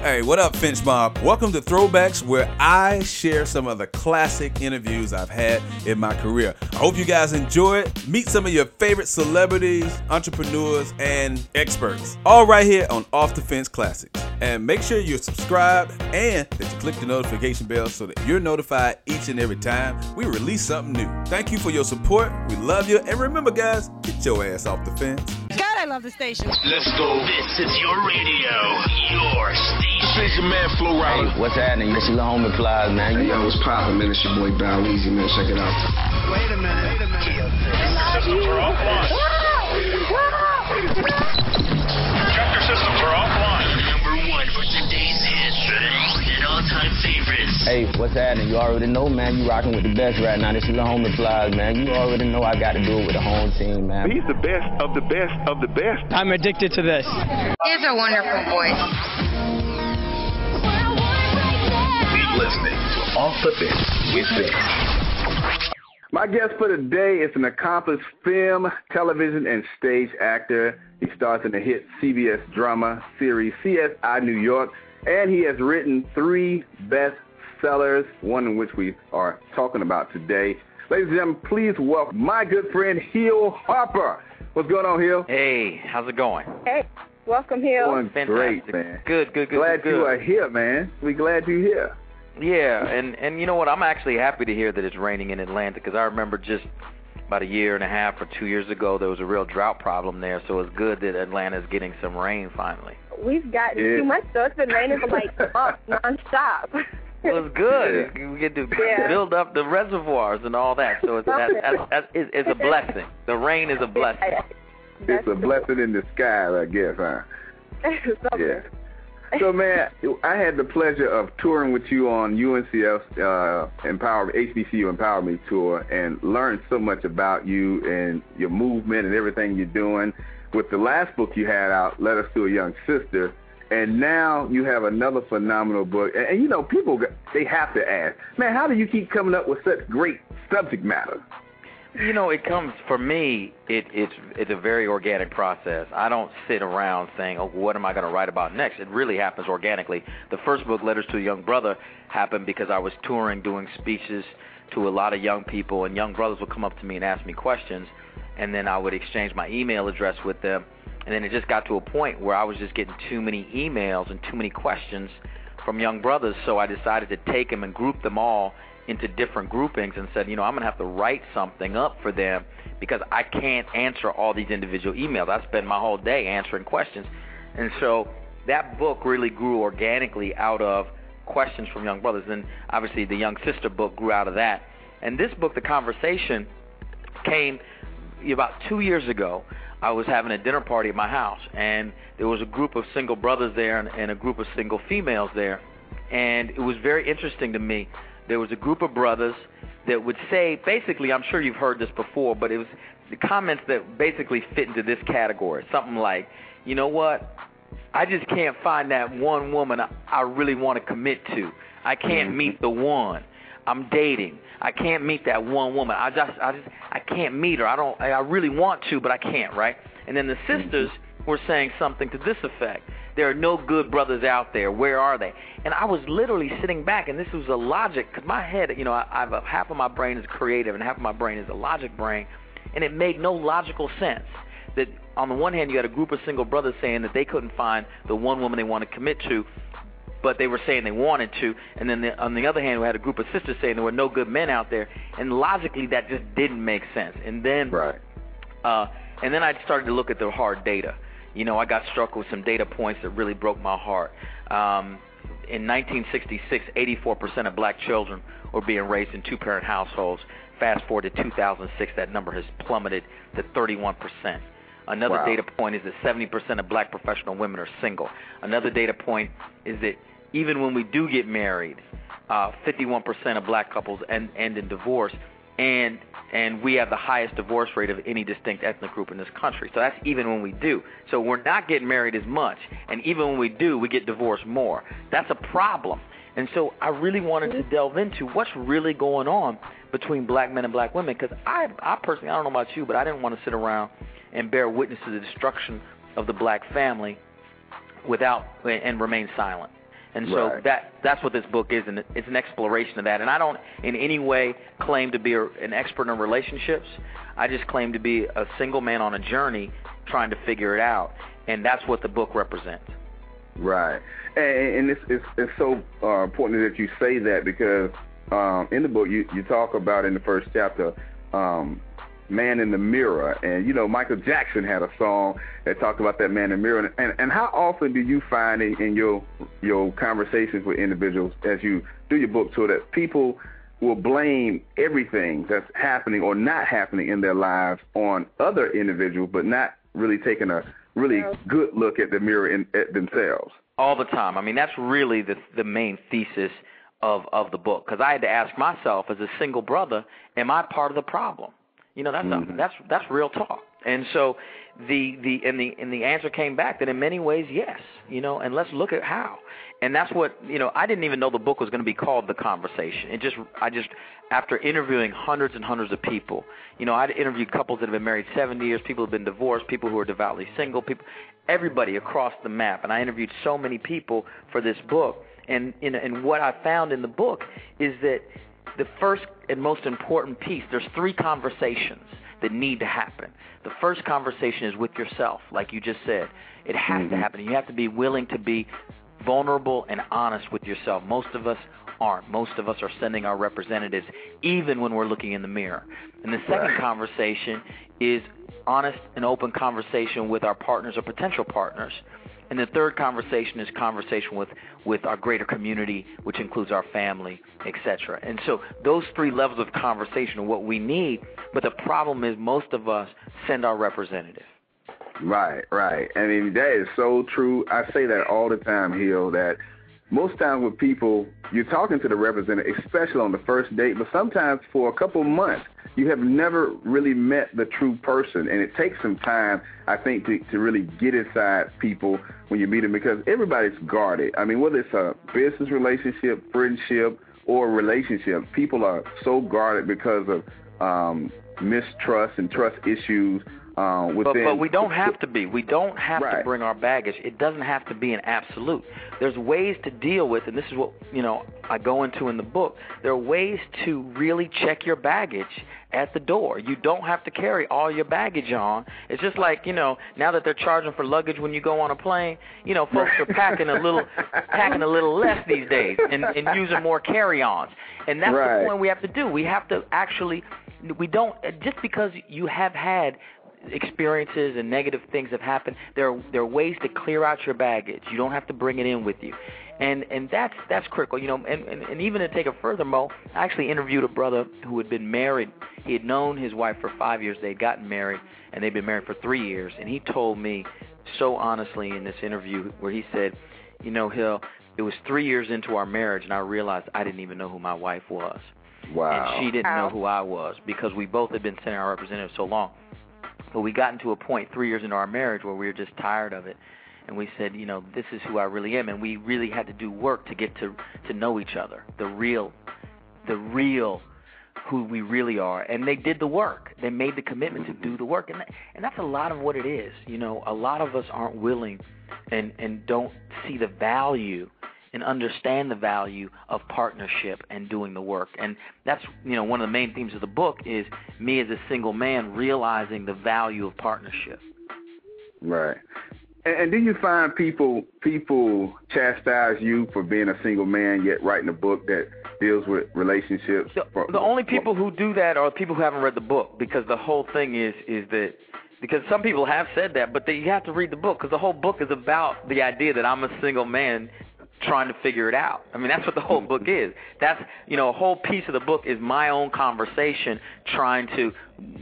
Hey, what up, Finch Mob? Welcome to Throwbacks, where I share some of the classic interviews I've had in my career. I hope you guys enjoy it. Meet some of your favorite celebrities, entrepreneurs, and experts. All right here on Off the Fence Classics. And make sure you're subscribed and that you click the notification bell so that you're notified each and every time we release something new. Thank you for your support. We love you. And remember, guys, get your ass off the fence. God, I love the station. Let's go. This is your radio, your station. This your man Flo Rida. Hey, what's happening? This is Lil Homie Plies, man. Hey, yo, what's poppin', man? It's your boy Bow Weezy, man. Check it out. Wait a minute. Wait a minute. Systems are offline. Hey, what's happening? You already know, man. You rocking with the best right now. This is Lil Homie Plies, man. You already know I got to do it with the home team, man. He's the best of the best of the best. I'm addicted to this. He has a wonderful voice. Keep listening to Off the Fence with Finch. My guest for today is an accomplished film, television, and stage actor. He stars in the hit CBS drama series CSI New York, and he has written three bestsellers, one in which we are talking about today. Ladies and gentlemen, please welcome my good friend Hill Harper. What's going on, Hill? Hey, how's it going? Hey, welcome here. Doing Fantastic. great, man. Good, good, good. glad good, you are here, man. We glad you're here. Yeah, and and you know what? I'm actually happy to hear that it's raining in Atlanta because I remember just about a year and a half or two years ago there was a real drought problem there. So it's good that Atlanta's getting some rain finally. We've gotten Yeah. too much, so it's been raining for like months nonstop. Well, it's good. We get to Yeah. build up the reservoirs and all that. So it's that, that's, that's it's, it's a blessing. The rain is a blessing. It's a blessing in disguise, I guess, huh? Yeah. So, man, I had the pleasure of touring with you on UNCF's uh, Empower HBCU Empower Me tour and learned so much about you and your movement and everything you're doing. With the last book you had out, Letters to a Young Sister, and now you have another phenomenal book. And, and you know, people they have to ask, man, how do you keep coming up with such great subject matter? You know, it comes for me. It, it's it's a very organic process. I don't sit around saying, "Oh, what am I going to write about next?" It really happens organically. The first book, Letters to a Young Brother, happened because I was touring, doing speeches to a lot of young people, and young brothers would come up to me and ask me questions, and then I would exchange my email address with them, and then it just got to a point where I was just getting too many emails and too many questions from young brothers, so I decided to take them and group them all into different groupings and said, you know, I'm going to have to write something up for them because I can't answer all these individual emails. I spend my whole day answering questions. And so that book really grew organically out of questions from young brothers. And obviously the Young Sister book grew out of that. And this book, The Conversation, came about two years ago. I was having a dinner party at my house, and there was a group of single brothers there and, and a group of single females there. And it was very interesting to me. There was a group of brothers that would say basically i'm sure you've heard this before but it was the comments that basically fit into this category. Something like you know what? I just can't find that one woman i, I really want to commit to. I can't mm-hmm. meet the one i'm dating i can't meet that one woman i just i just i can't meet her i don't i really want to but i can't right and then the mm-hmm. sisters were saying something to this effect there are no good brothers out there. Where are they? And I was literally sitting back, and this was a logic, because my head, you know, I, I've a, half of my brain is creative, and half of my brain is a logic brain, and it made no logical sense. That on the one hand, you had a group of single brothers saying that they couldn't find the one woman they want to commit to, but they were saying they wanted to, and then the, on the other hand, we had a group of sisters saying there were no good men out there, and logically that just didn't make sense. And then, Right. uh, and then I started to look at the hard data. You know, I got struck with some data points that really broke my heart. Um, in 1966, 84% of black children were being raised in two-parent households. Fast forward to 2006, that number has plummeted to 31%. Another Wow. data point is that 70% of black professional women are single. Another data point is that even when we do get married, uh, 51% of black couples end, end in divorce, and and we have the highest divorce rate of any distinct ethnic group in this country. So that's even when we do. So we're not getting married as much, and even when we do, we get divorced more. That's a problem. And so I really wanted to delve into what's really going on between black men and black women because I, I personally, I don't know about you, but I didn't want to sit around and bear witness to the destruction of the black family without and remain silent. And so Right. that that's what this book is, and it's an exploration of that. And I don't in any way claim to be a, an expert in relationships. I just claim to be a single man on a journey trying to figure it out, and that's what the book represents. Right, and, and it's, it's it's so uh, important that you say that because um, in the book you you talk about in the first chapter, um, man in the mirror, and you know Michael Jackson had a song that talked about that man in the mirror, and and, and how often do you find in, in your your conversations with individuals as you do your book tour that people will blame everything that's happening or not happening in their lives on other individuals, but not really taking a really good look at the mirror in, at themselves. all the time. I mean, that's really the the main thesis of of the book because I had to ask myself as a single brother, am I part of the problem? You know, that's Mhm. that's that's real talk. And so the the and the and the answer came back that in many ways yes, you know, and let's look at how. And that's what, you know, I didn't even know the book was going to be called The Conversation. It just I just after interviewing hundreds and hundreds of people, you know, I'd interviewed couples that have been married 70 years, people who've been divorced, people who are devoutly single, people everybody across the map. And I interviewed so many people for this book. And you know, and what I found in the book is that the first and most important piece, there's three conversations that need to happen. The first conversation is with yourself, like you just said. It has to Mhm. happen. You have to be willing to be vulnerable and honest with yourself. Most of us aren't. Most of us are sending our representatives even when we're looking in the mirror. And the second Right. conversation is honest and open conversation with our partners or potential partners. And the third conversation is conversation with, with our greater community, which includes our family, etc. And so those three levels of conversation are what we need. But the problem is most of us send our representative. Right, right. I mean, that is so true. I say that all the time, Hill, that most times with people, you're talking to the representative, especially on the first date, but sometimes for a couple months, you have never really met the true person. And it takes some time, I think, to, to really get inside people when you meet them because everybody's guarded. I mean, whether it's a business relationship, friendship, or relationship, people are so guarded because of um, mistrust and trust issues uh, But, within. but we don't have to be. We don't have to bring our baggage. It doesn't have to be an absolute. There's ways to deal with, and this is what you know I go into in the book. There are ways to really check your baggage at the door. You don't have to carry all your baggage on. It's just like you know now that they're charging for luggage when you go on a plane. You know, folks are packing a little, packing a little less these days, and, and using more carry-ons. And that's Right. the point we have to do. We have to actually. We don't just because you have had experiences and negative things have happened. There are, there are ways to clear out your baggage. You don't have to bring it in with you, and and that's that's critical. You know, and and, and even to take it further, Mo, I actually interviewed a brother who had been married. He had known his wife for five years. They had gotten married, and they'd been married for three years. And he told me so honestly in this interview where he said, you know, Hill, it was three years into our marriage, and I realized I didn't even know who my wife was Wow. and she didn't Wow. know who I was because we both had been sending our representatives so long. But we got into a point three years into our marriage where we were just tired of it, and we said, you know, this is who I really am, and we really had to do work to get to to know each other, the real, the real who we really are. And they did the work. They made the commitment to do the work, and that, and that's a lot of what it is. You know, a lot of us aren't willing, and and don't see the value and understand the value of partnership and doing the work. And that's you know one of the main themes of the book is me as a single man realizing the value of partnership. Right. And, and do you find people people chastise you for being a single man yet writing a book that deals with relationships? The, for- the only people who do that are people who haven't read the book because the whole thing is is that because some people have said that, but they, you have to read the book because the whole book is about the idea that I'm a single man trying to figure it out. I mean, that's what the whole book is. That's you know, a whole piece of the book is my own conversation trying to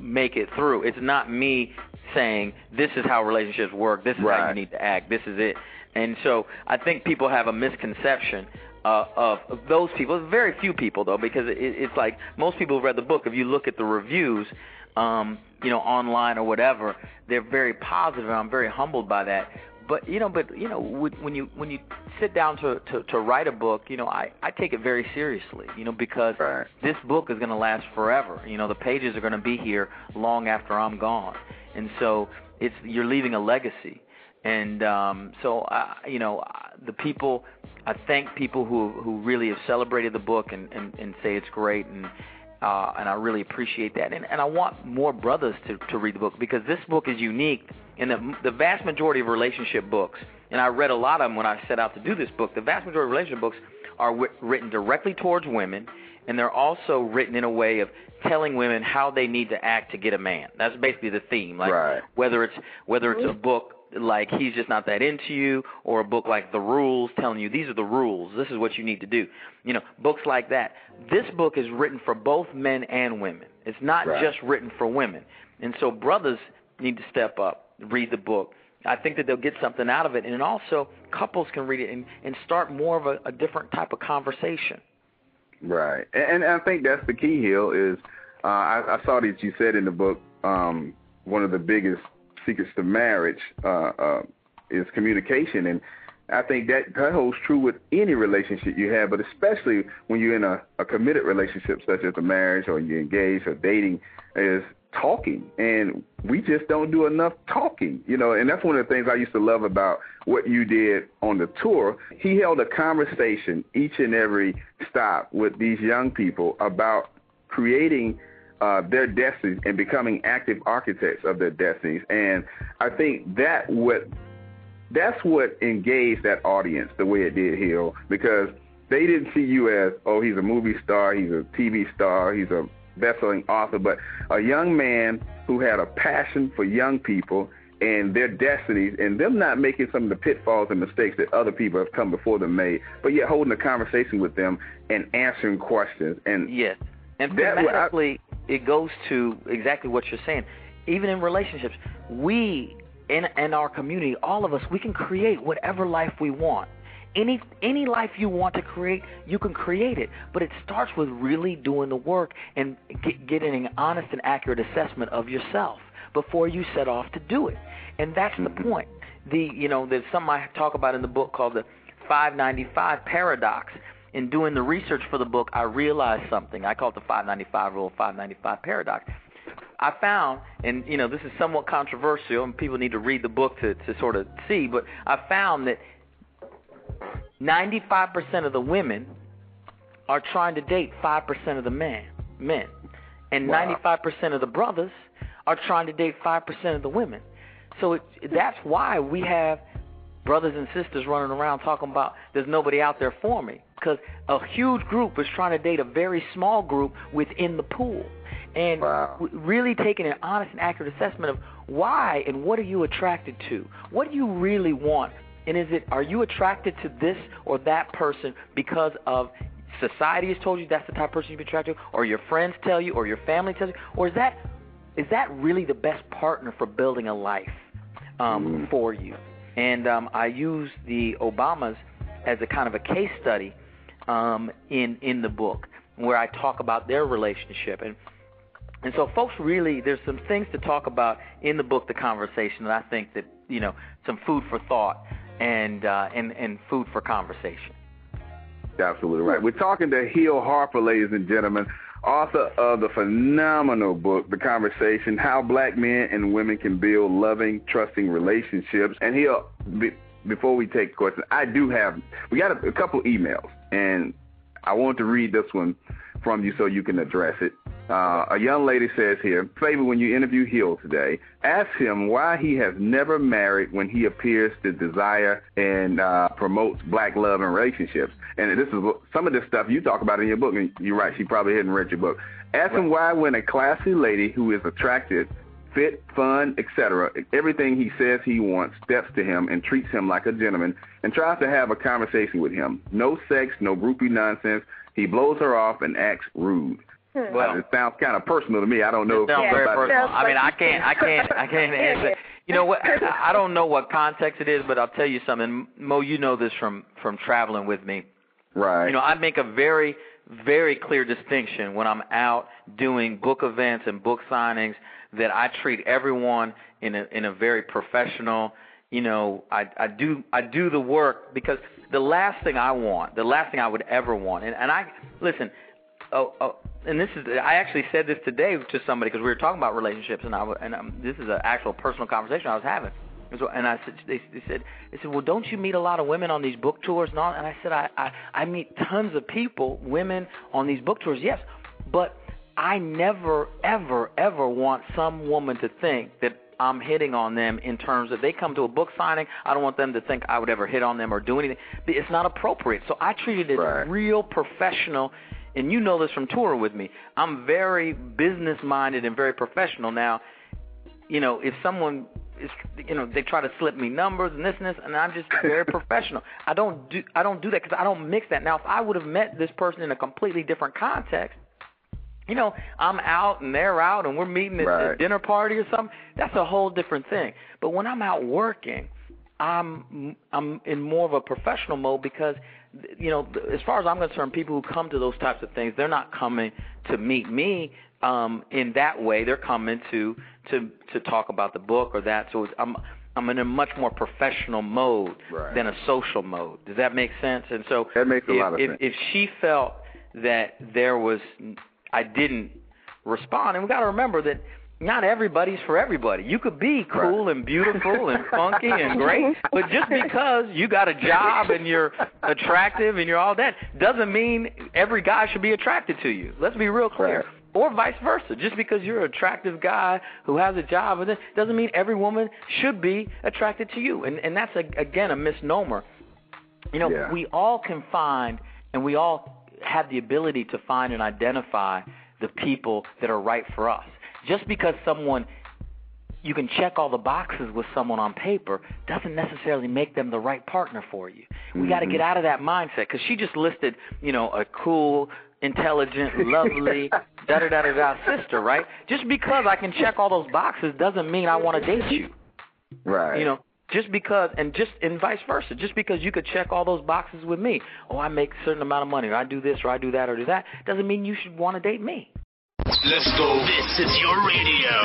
make it through. It's not me saying this is how relationships work. This is how you need to act. This is it. And so I think people have a misconception uh, of, of those people. Very few people though, because it, it's like most people who read the book. If you look at the reviews, um, you know, online or whatever, they're very positive, and I'm very humbled by that. But you know, but you know, when you when you sit down to to, to write a book, you know, I I take it very seriously, you know, because Right. this book is going to last forever. You know, the pages are going to be here long after I'm gone, and so it's you're leaving a legacy. And um, so, uh, you know, the people, I thank people who who really have celebrated the book and and, and say it's great, and uh, and I really appreciate that. And and I want more brothers to to read the book because this book is unique. In the the vast majority of relationship books, and I read a lot of them when I set out to do this book. The vast majority of relationship books are w- written directly towards women, and they're also written in a way of telling women how they need to act to get a man. That's basically the theme. Like Right. whether it's whether it's a book like he's just not that into you or a book like the rules telling you these are the rules. This is what you need to do. You know books like that. This book is written for both men and women. It's not Right. just written for women. And so brothers need to step up read the book. I think that they'll get something out of it. And also couples can read it and, and start more of a, a different type of conversation. Right, and, and I think that's the key. Hill is uh, I, I saw that you said in the book um, one of the biggest secrets to marriage uh, uh, is communication, and I think that that holds true with any relationship you have, but especially when you're in a, a committed relationship such as a marriage or you're engaged or dating, is talking, and we just don't do enough talking, you know. And that's one of the things I used to love about what you did on the tour. He held a conversation each and every stop with these young people about creating uh, their destinies and becoming active architects of their destinies. And I think that what that's what engaged that audience the way it did Hill because they didn't see you as oh he's a movie star, he's a TV star, he's a best-selling author, but a young man who had a passion for young people and their destinies and them not making some of the pitfalls and mistakes that other people have come before them made, but yet holding a conversation with them and answering questions. And Yes. And thematically, it goes to exactly what you're saying. Even in relationships, we in in our community, all of us, we can create whatever life we want. Any any life you want to create, you can create it. But it starts with really doing the work and get, getting an honest and accurate assessment of yourself before you set off to do it. And that's the mm-hmm. point. The you know, there's something I talk about in the book called the 595 paradox. In doing the research for the book, I realized something. I call it the 595 rule, 595 paradox. I found, and you know, this is somewhat controversial, and people need to read the book to to sort of see. But I found that 95% of the women are trying to date 5% of the men, men, and Wow. 95% of the brothers are trying to date 5% of the women. So it, that's why we have brothers and sisters running around talking about there's nobody out there for me. Because a huge group is trying to date a very small group within the pool. And Wow. really taking an honest and accurate assessment of why and what are you attracted to? What do you really want? And is it are you attracted to this or that person because of society has told you that's the type of person you'd be attracted to or your friends tell you or your family tells you or is that is that really the best partner for building a life um, for you? And um, I use the Obamas as a kind of a case study um, in in the book where I talk about their relationship and and so folks really there's some things to talk about in the book the conversation that I think that you know some food for thought and uh, and and food for conversation. Absolutely right. We're talking to Hill Harper, ladies and gentlemen, author of the phenomenal book, The Conversation How Black Men and Women Can Build Loving, Trusting Relationships. And Hill, be, before we take questions, I do have, we got a, a couple emails, and I want to read this one from you so you can address it. Uh, a young lady says here, favor when you interview Hill today, ask him why he has never married when he appears to desire and uh, promotes black love and relationships. And this is some of this stuff you talk about in your book, and you're right, she probably hadn't read your book. Ask him why when a classy lady who is attractive, fit, fun, etc., everything he says he wants, steps to him and treats him like a gentleman and tries to have a conversation with him. No sex, no groupie nonsense. He blows her off and acts rude. Well, it sounds kind of personal to me. I don't know It sounds very about personal. I mean, I can't, I can't, I can't answer. You know what? I I don't know what context it is, but I'll tell you something. Mo, you know this from from traveling with me. right. You know, I make a very, very clear distinction when I'm out doing book events and book signings that I treat everyone in a in a very professional. You know, I I do I do the work because the last thing I want, the last thing I would ever want, and and I listen. Oh, oh, and this is I actually said this today to somebody because we were talking about relationships, and I and um, this is an actual personal conversation I was having. And so, and I said, they, they said, they said, well, don't you meet a lot of women on these book tours and all? And I said, I, I, I meet tons of people, women on these book tours, yes, but I never, ever, ever want some woman to think that I'm hitting on them in terms of they come to a book signing. I don't want them to think I would ever hit on them or do anything. It's not appropriate. So I treated it Right. real professional. And you know this from touring with me. I'm very business minded and very professional. Now, you know, if someone is, you know, they try to slip me numbers and this and this, and I'm just very professional. I don't do, I don't do that because I don't mix that. Now, if I would have met this person in a completely different context, you know, I'm out and they're out and we're meeting at Right. a dinner party or something. That's a whole different thing. But when I'm out working, I'm I'm in more of a professional mode because you know, as far as I'm concerned, people who come to those types of things, they're not coming to meet me um in that way. They're coming to to to talk about the book or that. So it's, I'm I'm in a much more professional mode Right. than a social mode. Does that make sense? And so That makes a if, lot of if, sense. If she felt that there was, I didn't respond, and we got to remember that not everybody's for everybody. You could be cool and beautiful and funky and great, but just because you got a job and you're attractive and you're all that doesn't mean every guy should be attracted to you. Let's be real clear. Right. Or vice versa. Just because you're an attractive guy who has a job and doesn't mean every woman should be attracted to you. And and that's a, again a misnomer. You know, Yeah. we all can find and we all have the ability to find and identify the people that are right for us. Just because someone you can check all the boxes with someone on paper doesn't necessarily make them the right partner for you. We got to get mm-hmm. out of that mindset because she just listed, you know, a cool, intelligent, lovely, da da da da da sister, right? Just because I can check all those boxes doesn't mean I want to date you. Right. You know, just because, and just and vice versa. Just because you could check all those boxes with me, oh, I make a certain amount of money, or I do this, or I do that, or do that, doesn't mean you should want to date me. Let's go. This is your radio,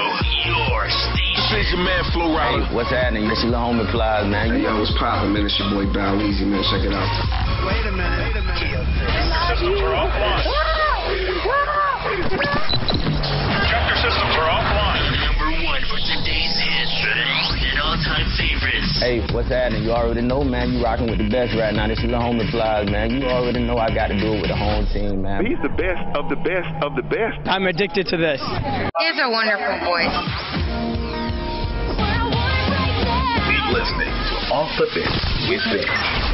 your station. This is your man Flo Hey, what's happening? This is Lil Homie Plies, man. Hey, You yo, what's poppin', man? It's your boy Bow Weezy, man. Check it out. Wait a minute. Wait a minute. Systems are offline. Chapter systems are offline. Number one for today's hits and all-time favorites. Hey, what's happening? You already know, man. You rocking with the best right now. This is Lil Homie Plies, man. You already know I got to do it with the home team, man. He's the best of the best of the best. I'm addicted to this. It's a wonderful voice. Keep listening to Off the Bench with Ben.